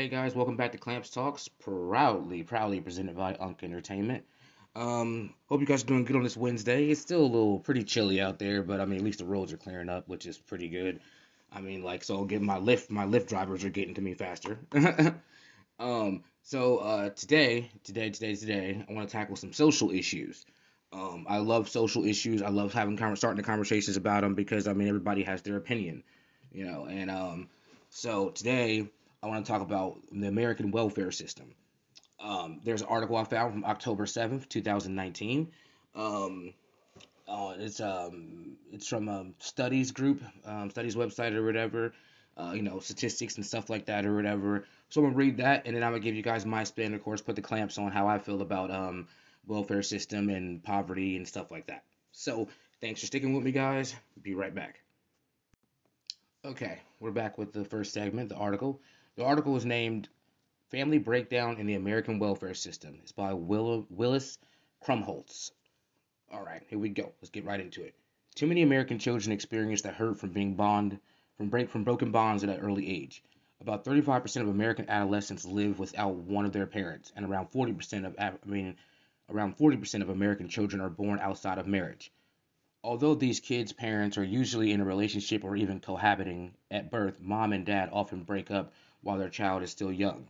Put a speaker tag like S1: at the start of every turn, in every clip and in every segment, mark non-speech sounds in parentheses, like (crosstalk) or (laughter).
S1: Hey guys, welcome back to Clamps Talks, proudly, proudly presented by Unk Entertainment. Um, hope you guys are doing good on this Wednesday. It's still a little pretty chilly out there, but I mean, at least the roads are clearing up, which is pretty good. I mean, like, so I'll get my Lyft, my Lyft drivers are getting to me faster. (laughs) um, so uh, today, today, today, today, I want to tackle some social issues. Um, I love social issues. I love having starting the conversations about them because I mean, everybody has their opinion, you know. And um, so today, I want to talk about the American welfare system. Um, there's an article I found from October 7th, 2019. Um, uh, it's um, it's from a studies group, um, studies website or whatever. Uh, you know, statistics and stuff like that or whatever. So I'm gonna read that, and then I'm gonna give you guys my spin. Of course, put the clamps on how I feel about um, welfare system and poverty and stuff like that. So thanks for sticking with me, guys. Be right back. Okay, we're back with the first segment, the article. The article is named Family Breakdown in the American Welfare System. It's by Will- Willis Krumholz. All right, here we go. Let's get right into it. Too many American children experience the hurt from being bond from break from broken bonds at an early age. About 35% of American adolescents live without one of their parents, and around 40% of I mean around 40% of American children are born outside of marriage. Although these kids' parents are usually in a relationship or even cohabiting at birth, mom and dad often break up while their child is still young.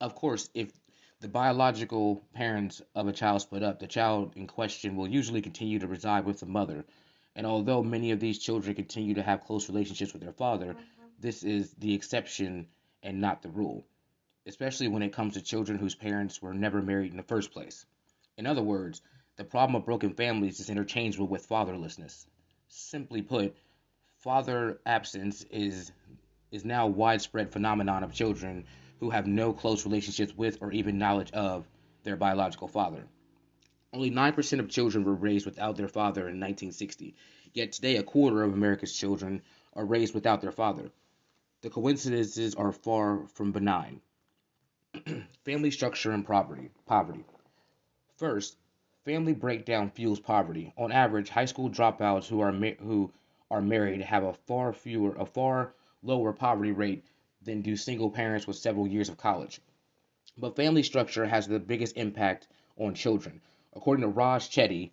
S1: Of course, if the biological parents of a child split up, the child in question will usually continue to reside with the mother. And although many of these children continue to have close relationships with their father, mm-hmm. this is the exception and not the rule, especially when it comes to children whose parents were never married in the first place. In other words, the problem of broken families is interchangeable with fatherlessness. Simply put, father absence is is now a widespread phenomenon of children who have no close relationships with or even knowledge of their biological father. Only 9% of children were raised without their father in 1960, yet today a quarter of America's children are raised without their father. The coincidences are far from benign. (clears throat) family structure and poverty. Poverty. First, family breakdown fuels poverty. On average, high school dropouts who are ma- who are married have a far fewer a far lower poverty rate than do single parents with several years of college. But family structure has the biggest impact on children. According to Raj Chetty,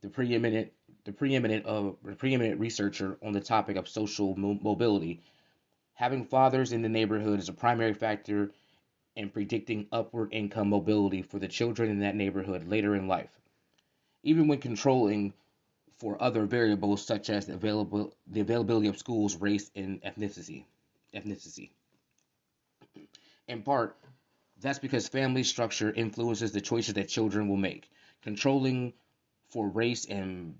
S1: the preeminent the preeminent uh, the preeminent researcher on the topic of social mo- mobility, having fathers in the neighborhood is a primary factor in predicting upward income mobility for the children in that neighborhood later in life. Even when controlling for other variables such as the, available, the availability of schools, race, and ethnicity. ethnicity. In part, that's because family structure influences the choices that children will make. Controlling for race and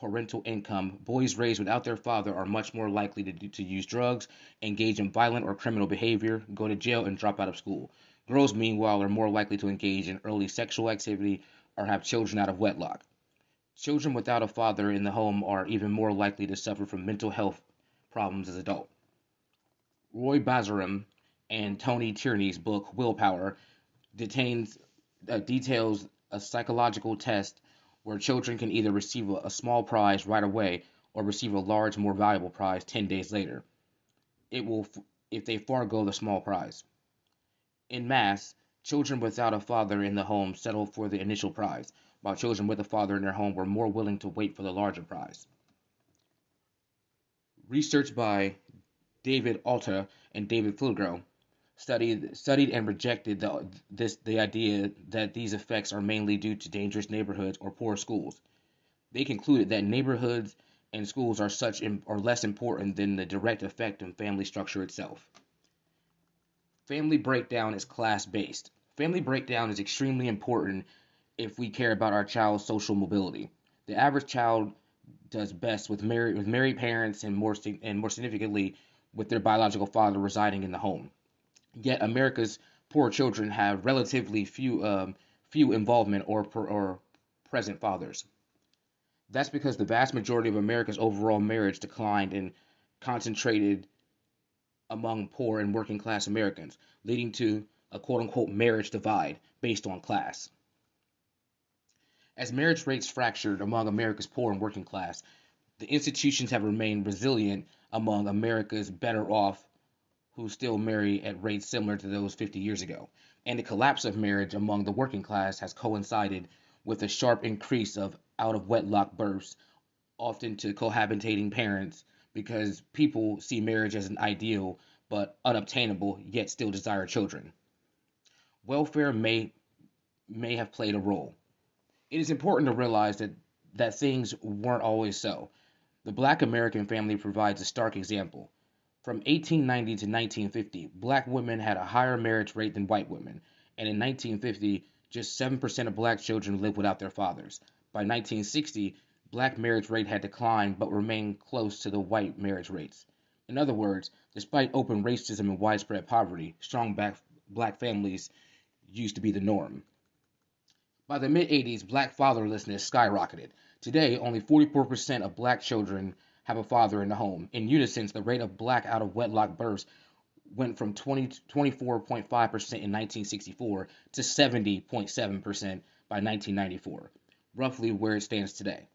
S1: parental income, boys raised without their father are much more likely to, do, to use drugs, engage in violent or criminal behavior, go to jail, and drop out of school. Girls, meanwhile, are more likely to engage in early sexual activity or have children out of wedlock. Children without a father in the home are even more likely to suffer from mental health problems as adults. Roy Bazaram and Tony Tierney's book Willpower detains, uh, details a psychological test where children can either receive a, small prize right away or receive a large, more valuable prize 10 days later. It will if they forego the small prize. In mass, children without a father in the home settle for the initial prize, while children with a father in their home were more willing to wait for the larger prize. Research by David Autor and David Fligro studied studied and rejected the, this the idea that these effects are mainly due to dangerous neighborhoods or poor schools. They concluded that neighborhoods and schools are such are less important than the direct effect on family structure itself. Family breakdown is class based. Family breakdown is extremely important if we care about our child's social mobility. The average child does best with married with married parents and more and more significantly with their biological father residing in the home. Yet America's poor children have relatively few um, few involvement or or present fathers. That's because the vast majority of America's overall marriage declined and concentrated among poor and working class Americans, leading to a quote unquote marriage divide based on class. As marriage rates fractured among America's poor and working class, the institutions have remained resilient among America's better off who still marry at rates similar to those 50 years ago. And the collapse of marriage among the working class has coincided with a sharp increase of out of wedlock births, often to cohabitating parents, because people see marriage as an ideal but unobtainable, yet still desire children. Welfare may may have played a role. It is important to realize that that things weren't always so. The black American family provides a stark example. From 1890 to 1950, black women had a higher marriage rate than white women, and in 1950, just 7% of black children lived without their fathers. By 1960, black marriage rate had declined but remained close to the white marriage rates. In other words, despite open racism and widespread poverty, strong black, black families used to be the norm. By the mid 80s, black fatherlessness skyrocketed. Today, only 44% of black children have a father in the home. In unison, the rate of black out of wedlock births went from 20, 24.5% in 1964 to 70.7% by 1994, roughly where it stands today.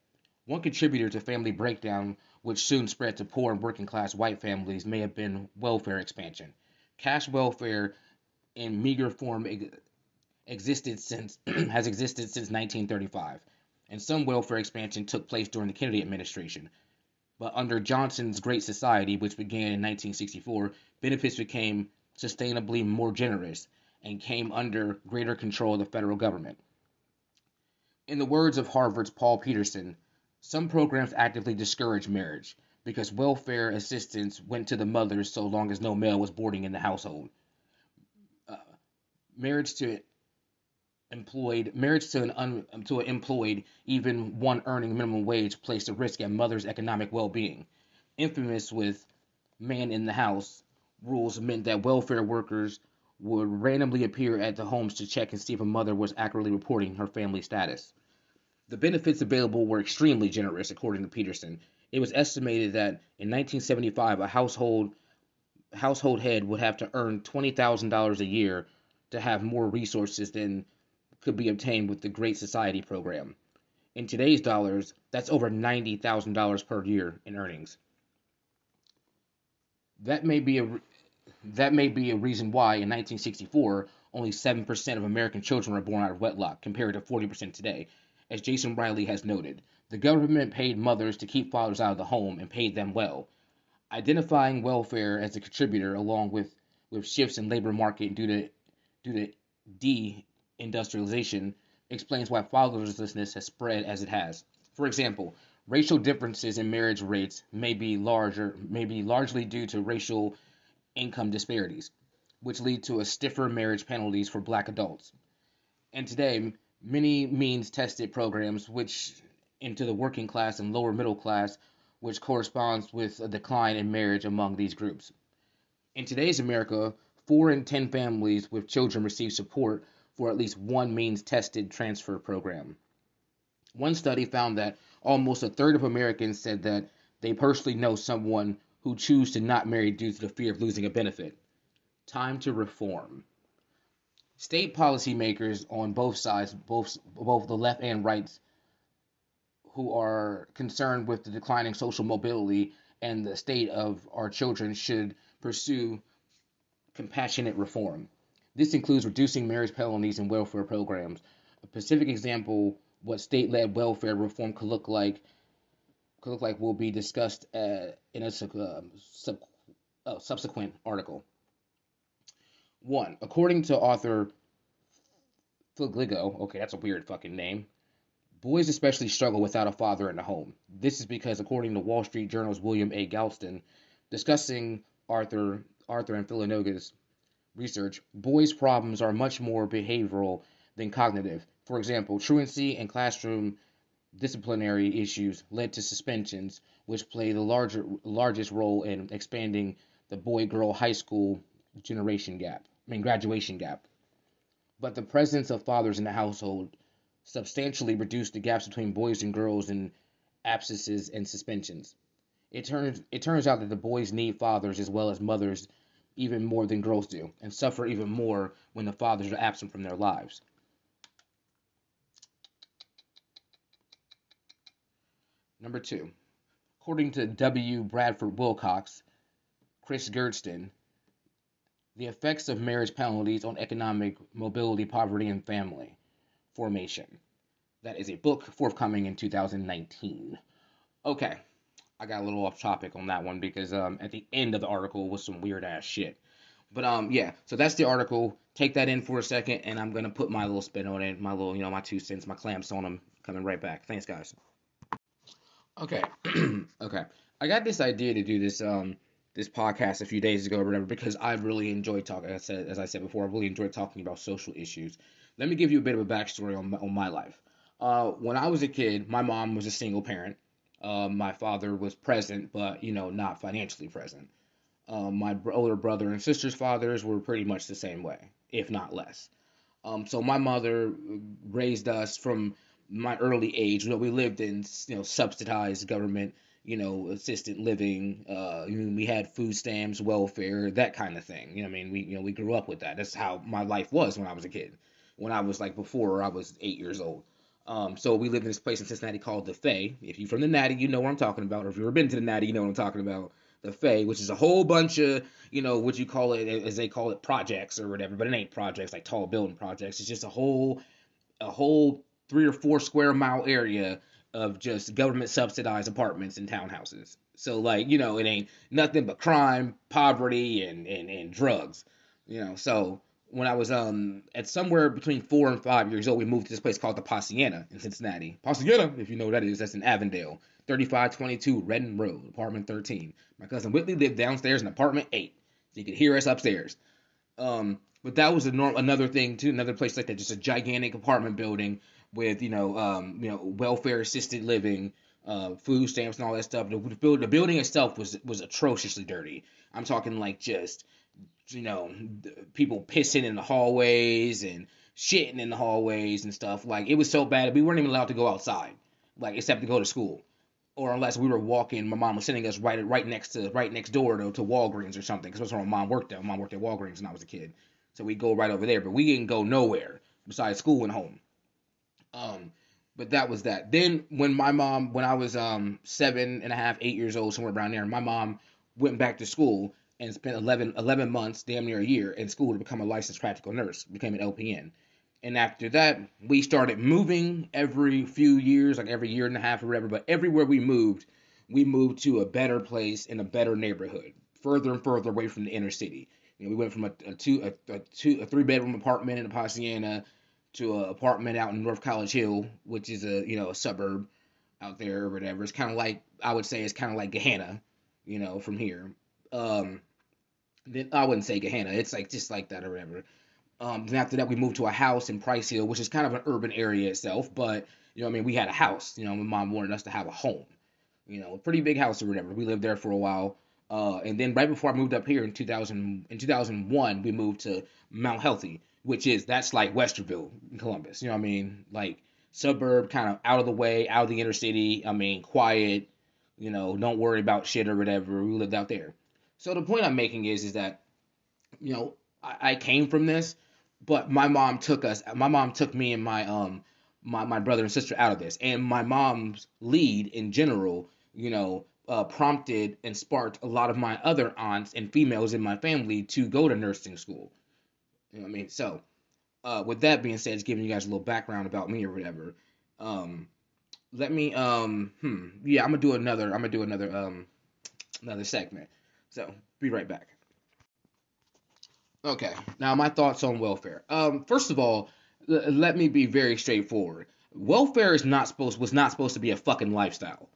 S1: One contributor to family breakdown, which soon spread to poor and working class white families, may have been welfare expansion. Cash welfare in meager form existed since (clears throat) has existed since 1935, and some welfare expansion took place during the Kennedy administration. But under Johnson's Great Society, which began in 1964, benefits became sustainably more generous and came under greater control of the federal government. In the words of Harvard's Paul Peterson, some programs actively discourage marriage because welfare assistance went to the mothers so long as no male was boarding in the household. Uh, marriage to employed marriage to an un, to an employed even one earning minimum wage placed a risk at mother's economic well-being. Infamous with man in the house rules meant that welfare workers would randomly appear at the homes to check and see if a mother was accurately reporting her family status. The benefits available were extremely generous according to peterson. It was estimated that in 1975 a household household head would have to earn $20,000 a year to have more resources than could be obtained with the Great Society program. In today's dollars, that's over $90,000 per year in earnings. That may be a that may be a reason why in 1964 only 7% of American children were born out of wedlock compared to 40% today. As Jason Riley has noted, the government paid mothers to keep fathers out of the home and paid them well. Identifying welfare as a contributor along with, with shifts in labor market due to due to D industrialization explains why fatherlessness has spread as it has. For example, racial differences in marriage rates may be larger may be largely due to racial income disparities, which lead to a stiffer marriage penalties for black adults. And today, many means tested programs which into the working class and lower middle class, which corresponds with a decline in marriage among these groups. In today's America, four in ten families with children receive support for at least one means tested transfer program. One study found that almost a third of Americans said that they personally know someone who choose to not marry due to the fear of losing a benefit. Time to reform. State policymakers on both sides, both both the left and right, who are concerned with the declining social mobility and the state of our children should pursue compassionate reform. This includes reducing marriage penalties and welfare programs. A specific example what state-led welfare reform could look like could look like will be discussed uh, in a uh, sub, uh, subsequent article. One, according to author Fligligo, okay, that's a weird fucking name. Boys especially struggle without a father in the home. This is because, according to Wall Street Journal's William A. Galston, discussing Arthur Arthur and Fligligo's research, boys' problems are much more behavioral than cognitive. For example, truancy and classroom disciplinary issues led to suspensions, which play the larger, largest role in expanding the boy girl high school generation gap, I mean, graduation gap. But the presence of fathers in the household substantially reduced the gaps between boys and girls in absences and suspensions. It turns, it turns out that the boys need fathers as well as mothers even more than girls do and suffer even more when the fathers are absent from their lives. Number two, according to W. Bradford Wilcox, Chris Gersten, The effects of marriage penalties on economic mobility, poverty, and family formation. That is a book forthcoming in 2019. Okay, I got a little off topic on that one because um, at the end of the article was some weird ass shit. But um, yeah, so that's the article. Take that in for a second, and I'm gonna put my little spin on it, my little, you know, my two cents, my clamps on them. Coming right back. Thanks, guys. Okay, (clears throat) okay. I got this idea to do this um this podcast a few days ago or whatever because I really enjoy talking. As I said, as I said before, I really enjoy talking about social issues. Let me give you a bit of a backstory on my, on my life. Uh, when I was a kid, my mom was a single parent. Uh, my father was present, but you know, not financially present. Um, my older brother and sister's fathers were pretty much the same way, if not less. Um, so my mother raised us from my early age. You know, we lived in you know subsidized government, you know, assisted living. Uh, we had food stamps, welfare, that kind of thing. You know, I mean, we you know we grew up with that. That's how my life was when I was a kid. When I was like before I was eight years old. Um, so we lived in this place in Cincinnati called the Fay. If you're from the Natty, you know what I'm talking about. Or if you've ever been to the Natty, you know what I'm talking about the Fay, which is a whole bunch of, you know, what you call it, as they call it, projects or whatever, but it ain't projects like tall building projects. It's just a whole, a whole three or four square mile area of just government subsidized apartments and townhouses. So like, you know, it ain't nothing but crime, poverty, and and and drugs. You know, so when I was um at somewhere between four and five years old, we moved to this place called the Poinciana in Cincinnati. Poinciana, if you know what that is, that's in Avondale. 3522 Reading Road, apartment 13. My cousin Whitley lived downstairs in apartment 8. So you could hear us upstairs. Um, but that was a norm, another thing too, another place like that, just a gigantic apartment building with you know, um, you know, welfare assisted living, uh, food stamps and all that stuff. The, the, the building itself was was atrociously dirty. I'm talking like just you know, people pissing in the hallways and shitting in the hallways and stuff. Like it was so bad we weren't even allowed to go outside, like except to go to school or unless we were walking, my mom was sending us right right next to right next door to, to Walgreens or something. Because that's where my mom worked at. My mom worked at Walgreens when I was a kid, so we'd go right over there. But we didn't go nowhere besides school and home. Um, but that was that. Then when my mom, when I was um seven and a half, eight years old, somewhere around there, my mom went back to school and spent 11, 11 months, damn near a year, in school to become a licensed practical nurse, became an LPN. And after that, we started moving every few years, like every year and a half or whatever. But everywhere we moved, we moved to a better place in a better neighborhood, further and further away from the inner city. You know, we went from a, a two a, a two a three bedroom apartment in Poinciana to an apartment out in North College Hill, which is a you know a suburb out there or whatever. It's kind of like I would say it's kind of like Gahanna, you know, from here. Um, then I wouldn't say Gahanna. It's like just like that or whatever. Um, then after that, we moved to a house in Price Hill, which is kind of an urban area itself. But you know, I mean, we had a house. You know, my mom wanted us to have a home. You know, a pretty big house or whatever. We lived there for a while. Uh, and then right before I moved up here in 2000, in 2001, we moved to Mount Healthy, which is that's like Westerville Columbus. You know what I mean? Like suburb, kind of out of the way, out of the inner city. I mean, quiet. You know, don't worry about shit or whatever. We lived out there. So the point I'm making is, is that, you know, I, I came from this but my mom took us my mom took me and my um my, my brother and sister out of this. And my mom's lead in general you know uh, prompted and sparked a lot of my other aunts and females in my family to go to nursing school. You know what i mean? So uh, with that being said just giving you guys a little background about me or whatever um let me um hmm yeah i'm gonna do another i'm gonna do another um another segment so be right back Okay, now my thoughts on welfare. Um, first of all, l- let me be very straightforward. Welfare is not supposed was not supposed to be a fucking lifestyle.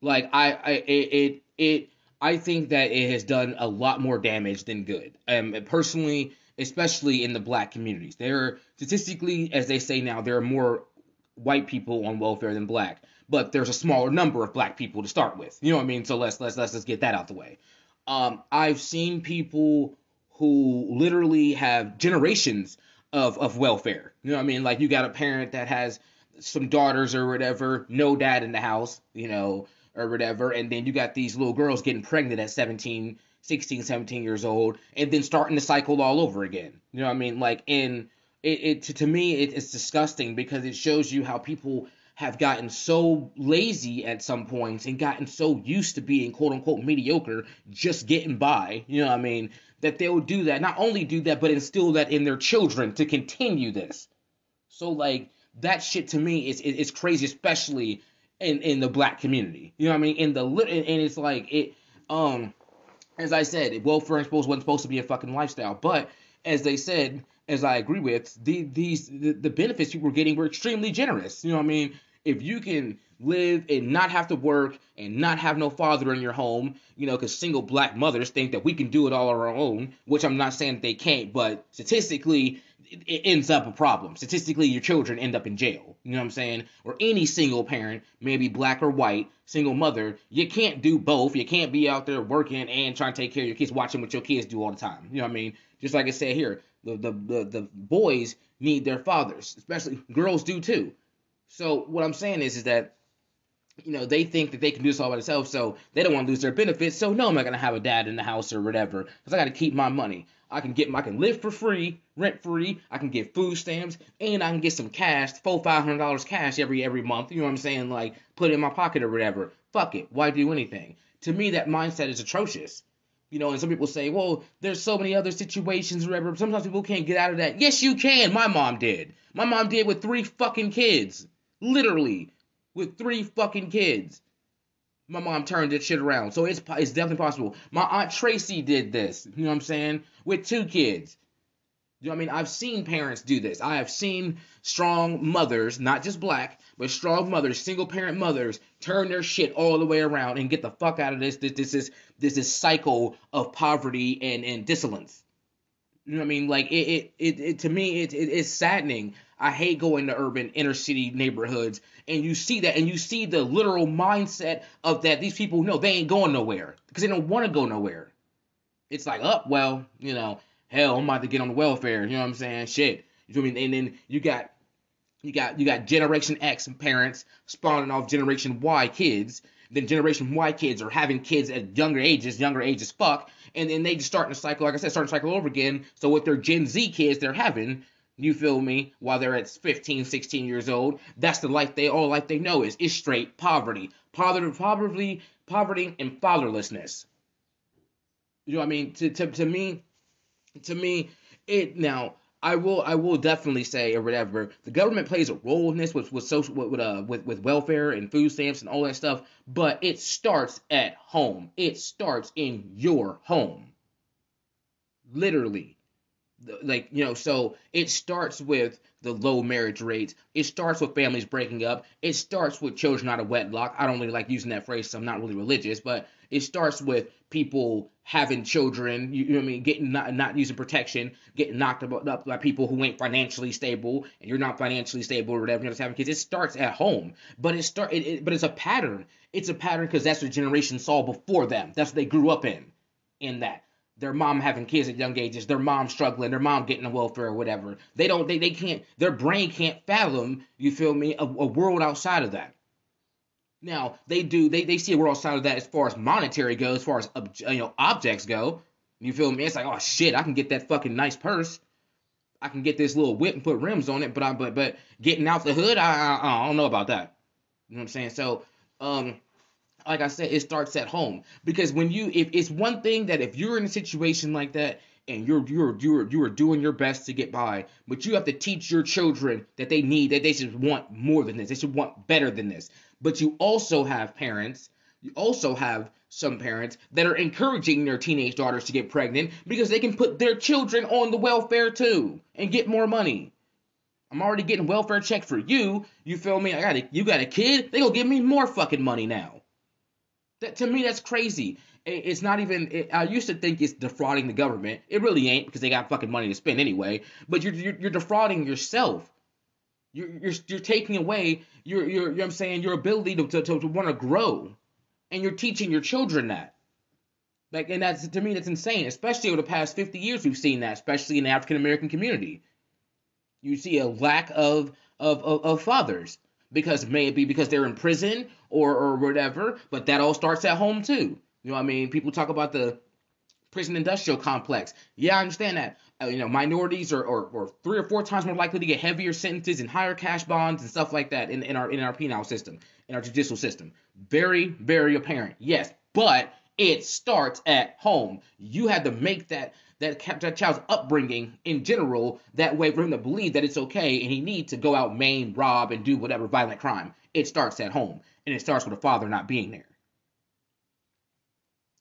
S1: Like I, I it, it, it I think that it has done a lot more damage than good. Um, personally, especially in the black communities, there are statistically, as they say now, there are more white people on welfare than black, but there's a smaller number of black people to start with. You know what I mean? So let's let's let's just get that out the way. Um, I've seen people who literally have generations of, of welfare. You know what I mean? Like you got a parent that has some daughters or whatever, no dad in the house, you know, or whatever, and then you got these little girls getting pregnant at 17, 16, 17 years old, and then starting the cycle all over again. You know what I mean? Like in it, it to, to me it, it's disgusting because it shows you how people have gotten so lazy at some points and gotten so used to being quote unquote mediocre, just getting by, you know what I mean, that they will do that. Not only do that, but instill that in their children to continue this. So like that shit to me is is, crazy, especially in in the black community. You know what I mean? In the and it's like it um as I said, welfare and supposed wasn't supposed to be a fucking lifestyle, but as they said, as I agree with, the, these the, the benefits people were getting were extremely generous. You know what I mean? If you can live and not have to work and not have no father in your home, you know, because single black mothers think that we can do it all on our own, which I'm not saying that they can't, but statistically, it ends up a problem. Statistically, your children end up in jail. You know what I'm saying? Or any single parent, maybe black or white, single mother, you can't do both. You can't be out there working and trying to take care of your kids, watching what your kids do all the time. You know what I mean? Just like I said here, the the the, the boys need their fathers, especially girls do too. So what I'm saying is, is that you know they think that they can do this all by themselves, so they don't want to lose their benefits. So no, I'm not gonna have a dad in the house or whatever, because I got to keep my money. I can get, I can live for free, rent free. I can get food stamps, and I can get some cash, four, five hundred dollars cash every every month. You know what I'm saying? Like put it in my pocket or whatever. Fuck it. Why do anything? To me, that mindset is atrocious. You know, and some people say, well, there's so many other situations, whatever. Sometimes people can't get out of that. Yes, you can. My mom did. My mom did with three fucking kids literally with three fucking kids. My mom turned that shit around. So it's it's definitely possible. My aunt Tracy did this. You know what I'm saying? With two kids. You know what I mean? I've seen parents do this. I have seen strong mothers, not just black, but strong mothers, single parent mothers, turn their shit all the way around and get the fuck out of this. This, this is this is cycle of poverty and and dissolence. You know what I mean? Like it it, it, it to me it, it it's saddening I hate going to urban inner city neighborhoods and you see that and you see the literal mindset of that these people know they ain't going nowhere because they don't want to go nowhere. It's like, oh, well, you know, hell, I'm about to get on the welfare. You know what I'm saying? Shit. You know I mean? And then you got you got you got Generation X parents spawning off Generation Y kids. Then Generation Y kids are having kids at younger ages, younger ages fuck, and then they just start to cycle, like I said, start to cycle over again. So with their Gen Z kids, they're having you feel me? While they're at 15, 16 years old, that's the life they all like they know is is straight poverty, poverty, poverty, poverty, and fatherlessness. You know what I mean? To to to me, to me, it now I will I will definitely say or whatever the government plays a role in this with with social with with, uh, with with welfare and food stamps and all that stuff, but it starts at home. It starts in your home. Literally like you know so it starts with the low marriage rates it starts with families breaking up. It starts with children out of wedlock. I don't really like using that phrase so i'm not really religious but it starts with people having children you, know what i mean getting not, not using protection getting knocked up by people who ain't financially stable and you're not financially stable or whatever you're just having kids. It starts at home but it start it, it but it's a pattern. It's a pattern because that's what generation saw before them. That's what they grew up in in that their mom having kids at young ages, their mom struggling, their mom getting a welfare or whatever. They don't, they, they can't, their brain can't fathom, you feel me, a, a world outside of that. Now, they do, they, they see a world outside of that as far as monetary goes, as far as, you know, objects go. You feel me? It's like, oh shit, I can get that fucking nice purse. I can get this little whip and put rims on it, but I, but, but getting out the hood, I, I, I don't know about that. You know what I'm saying? So, um, like I said, it starts at home because when you if it's one thing that if you're in a situation like that and you're you're you're you're doing your best to get by, but you have to teach your children that they need that they should want more than this, they should want better than this. But you also have parents, you also have some parents that are encouraging their teenage daughters to get pregnant because they can put their children on the welfare too and get more money. I'm already getting welfare check for you. You feel me? I got a, you got a kid. They gonna give me more fucking money now. That to me, that's crazy. It's not even. It, I used to think it's defrauding the government. It really ain't because they got fucking money to spend anyway. But you're you're, you're defrauding yourself. You're, you're you're taking away your your you know I'm saying your ability to to, to, to want to grow, and you're teaching your children that. Like, and that's to me that's insane. Especially over the past 50 years, we've seen that, especially in the African American community. You see a lack of of, of, of fathers because maybe because they're in prison or or whatever. But that all starts at home too. You know what I mean? People talk about the prison industrial complex. Yeah, I understand that. Uh, you know, minorities are, are, are, three or four times more likely to get heavier sentences and higher cash bonds and stuff like that in, in our in our penal system, in our judicial system. Very, very apparent. Yes, but it starts at home. You had to make that that, child's upbringing in general that way for him to believe that it's okay and he needs to go out, maim, rob, and do whatever violent crime. It starts at home, and it starts with a father not being there.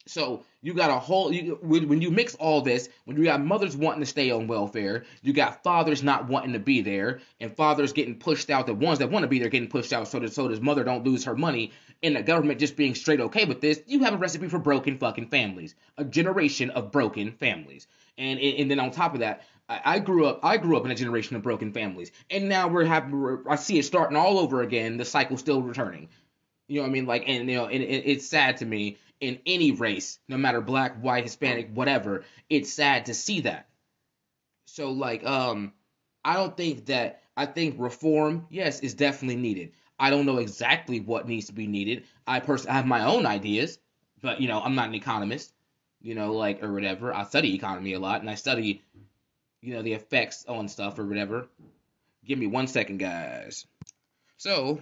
S1: So you got a whole you, when you mix all this, when you got mothers wanting to stay on welfare, you got fathers not wanting to be there, and fathers getting pushed out. The ones that want to be there getting pushed out, so that so his mother don't lose her money, and the government just being straight okay with this. You have a recipe for broken fucking families, a generation of broken families, and and then on top of that, I grew up. I grew up in a generation of broken families, and now we're having. I see it starting all over again. The cycle still returning. You know what I mean? Like, and you know, and it, it's sad to me in any race, no matter black, white, Hispanic, whatever. It's sad to see that. So like um I don't think that I think reform, yes, is definitely needed. I don't know exactly what needs to be needed. I personally have my own ideas, but you know, I'm not an economist, you know, like or whatever. I study economy a lot and I study you know the effects on stuff or whatever. Give me one second, guys. So,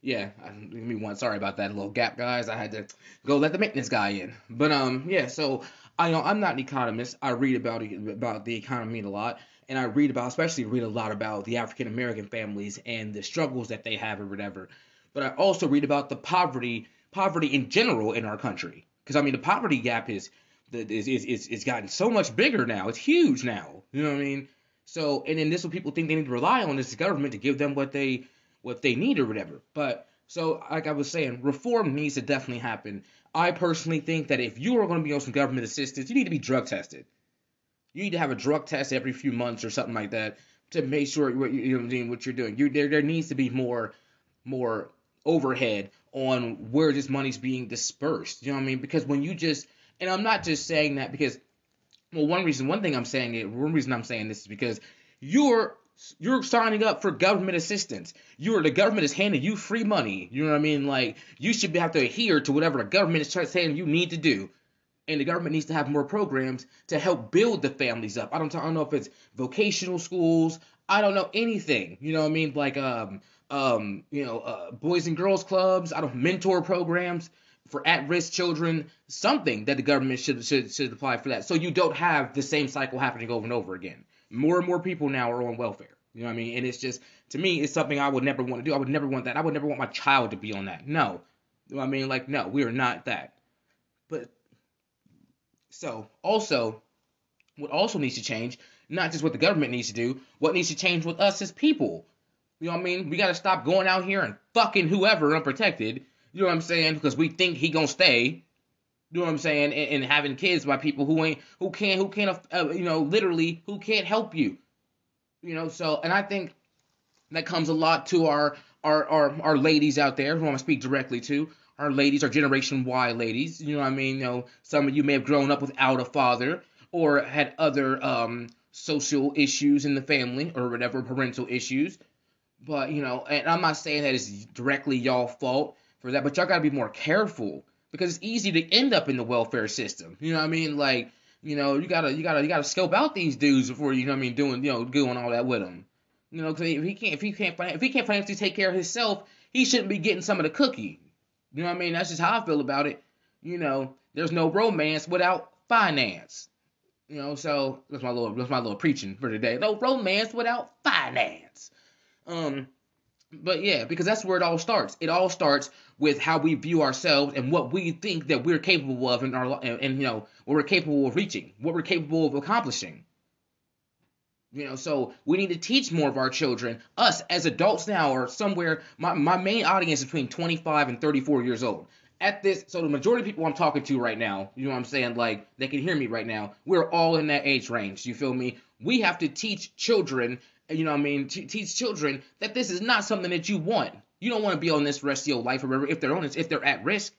S1: yeah, give me one. Sorry about that little gap, guys. I had to go let the maintenance guy in. But um, yeah. So I know I'm not an economist. I read about about the economy a lot, and I read about, especially read a lot about the African American families and the struggles that they have or whatever. But I also read about the poverty poverty in general in our country. Because I mean, the poverty gap is is is is it's gotten so much bigger now. It's huge now. You know what I mean? So, and then this is what people think they need to rely on is the government to give them what they what they need or whatever. But so, like I was saying, reform needs to definitely happen. I personally think that if you are going to be on some government assistance, you need to be drug tested. You need to have a drug test every few months or something like that to make sure what you know what you're doing. You there there needs to be more more overhead on where this money's being dispersed. You know what I mean? Because when you just and I'm not just saying that because well one reason one thing I'm saying it one reason I'm saying this is because you're you're signing up for government assistance. You're the government is handing you free money. You know what I mean? Like you should have to adhere to whatever the government is saying you need to do. And the government needs to have more programs to help build the families up. I don't, don't know if it's vocational schools. I don't know anything. You know what I mean? Like um um you know uh, boys and girls clubs. I don't mentor programs for at-risk children. Something that the government should should should apply for that. So you don't have the same cycle happening over and over again more and more people now are on welfare. You know what I mean? And it's just to me, it's something I would never want to do. I would never want that. I would never want my child to be on that. No. You know what I mean? Like, no, we are not that. So also what also needs to change, not just what the government needs to do, what needs to change with us as people. You know what I mean? We gotta stop going out here and fucking whoever unprotected. You know what I'm saying? Because we think he gonna stay. You know what I'm saying? And, and, having kids by people who ain't who can't who can't uh, you know literally who can't help you. You know, so and I think that comes a lot to our our our, our ladies out there who I want to speak directly to. Our ladies, our Generation Y ladies. You know what I mean? You know, some of you may have grown up without a father or had other um social issues in the family or whatever parental issues. But you know, and I'm not saying that it's directly y'all fault for that, but y'all gotta be more careful because it's easy to end up in the welfare system. You know what I mean? Like, you know, you gotta you gotta you gotta scope out these dudes before you know what I mean doing you know doing all that with them. You know, because if he can't if he can't if he can't financially take care of himself, he shouldn't be getting some of the cookie. You know what I mean? That's just how I feel about it. You know, there's no romance without finance. You know, so that's my little that's my little preaching for today. No romance without finance. Um, but yeah, because that's where it all starts. It all starts with how we view ourselves and what we think that we're capable of in our and, and you know what we're capable of reaching, what we're capable of accomplishing. You know, so we need to teach more of our children, us as adults now, or somewhere. My, my main audience is between 25 and 34 years old. At this, so the majority of people I'm talking to right now, you know what I'm saying? Like, they can hear me right now. We're all in that age range. You feel me? We have to teach children you know what I mean, t- teach children that this is not something that you want. You don't want to be on this rest of your life or whatever if they're on this, if they're at risk.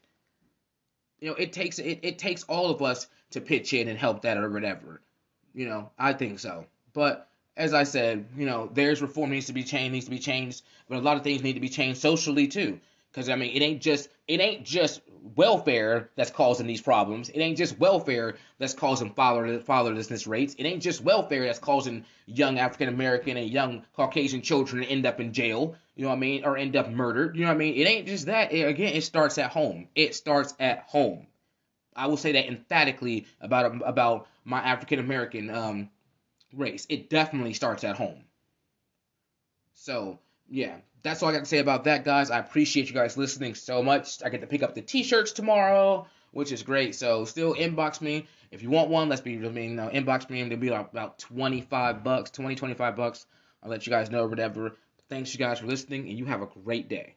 S1: You know, it takes it, it takes all of us to pitch in and help that or whatever. You know, I think so. But as I said, you know, there's reform needs to be changed, needs to be changed, but a lot of things need to be changed socially too. Because I mean, it ain't just it ain't just welfare that's causing these problems. It ain't just welfare that's causing father fatherlessness rates. It ain't just welfare that's causing young African American and young Caucasian children to end up in jail. You know what I mean? Or end up murdered. You know what I mean? It ain't just that. It, again, it starts at home. It starts at home. I will say that emphatically about about my African American um, race. It definitely starts at home. So yeah, that's all I got to say about that, guys. I appreciate you guys listening so much. I get to pick up the t-shirts tomorrow, which is great. So still inbox me if you want one. Let's be, I mean, inbox me. And they'll be about 25 bucks, 20, 25 bucks. I'll let you guys know whatever. Thanks you guys for listening, and you have a great day.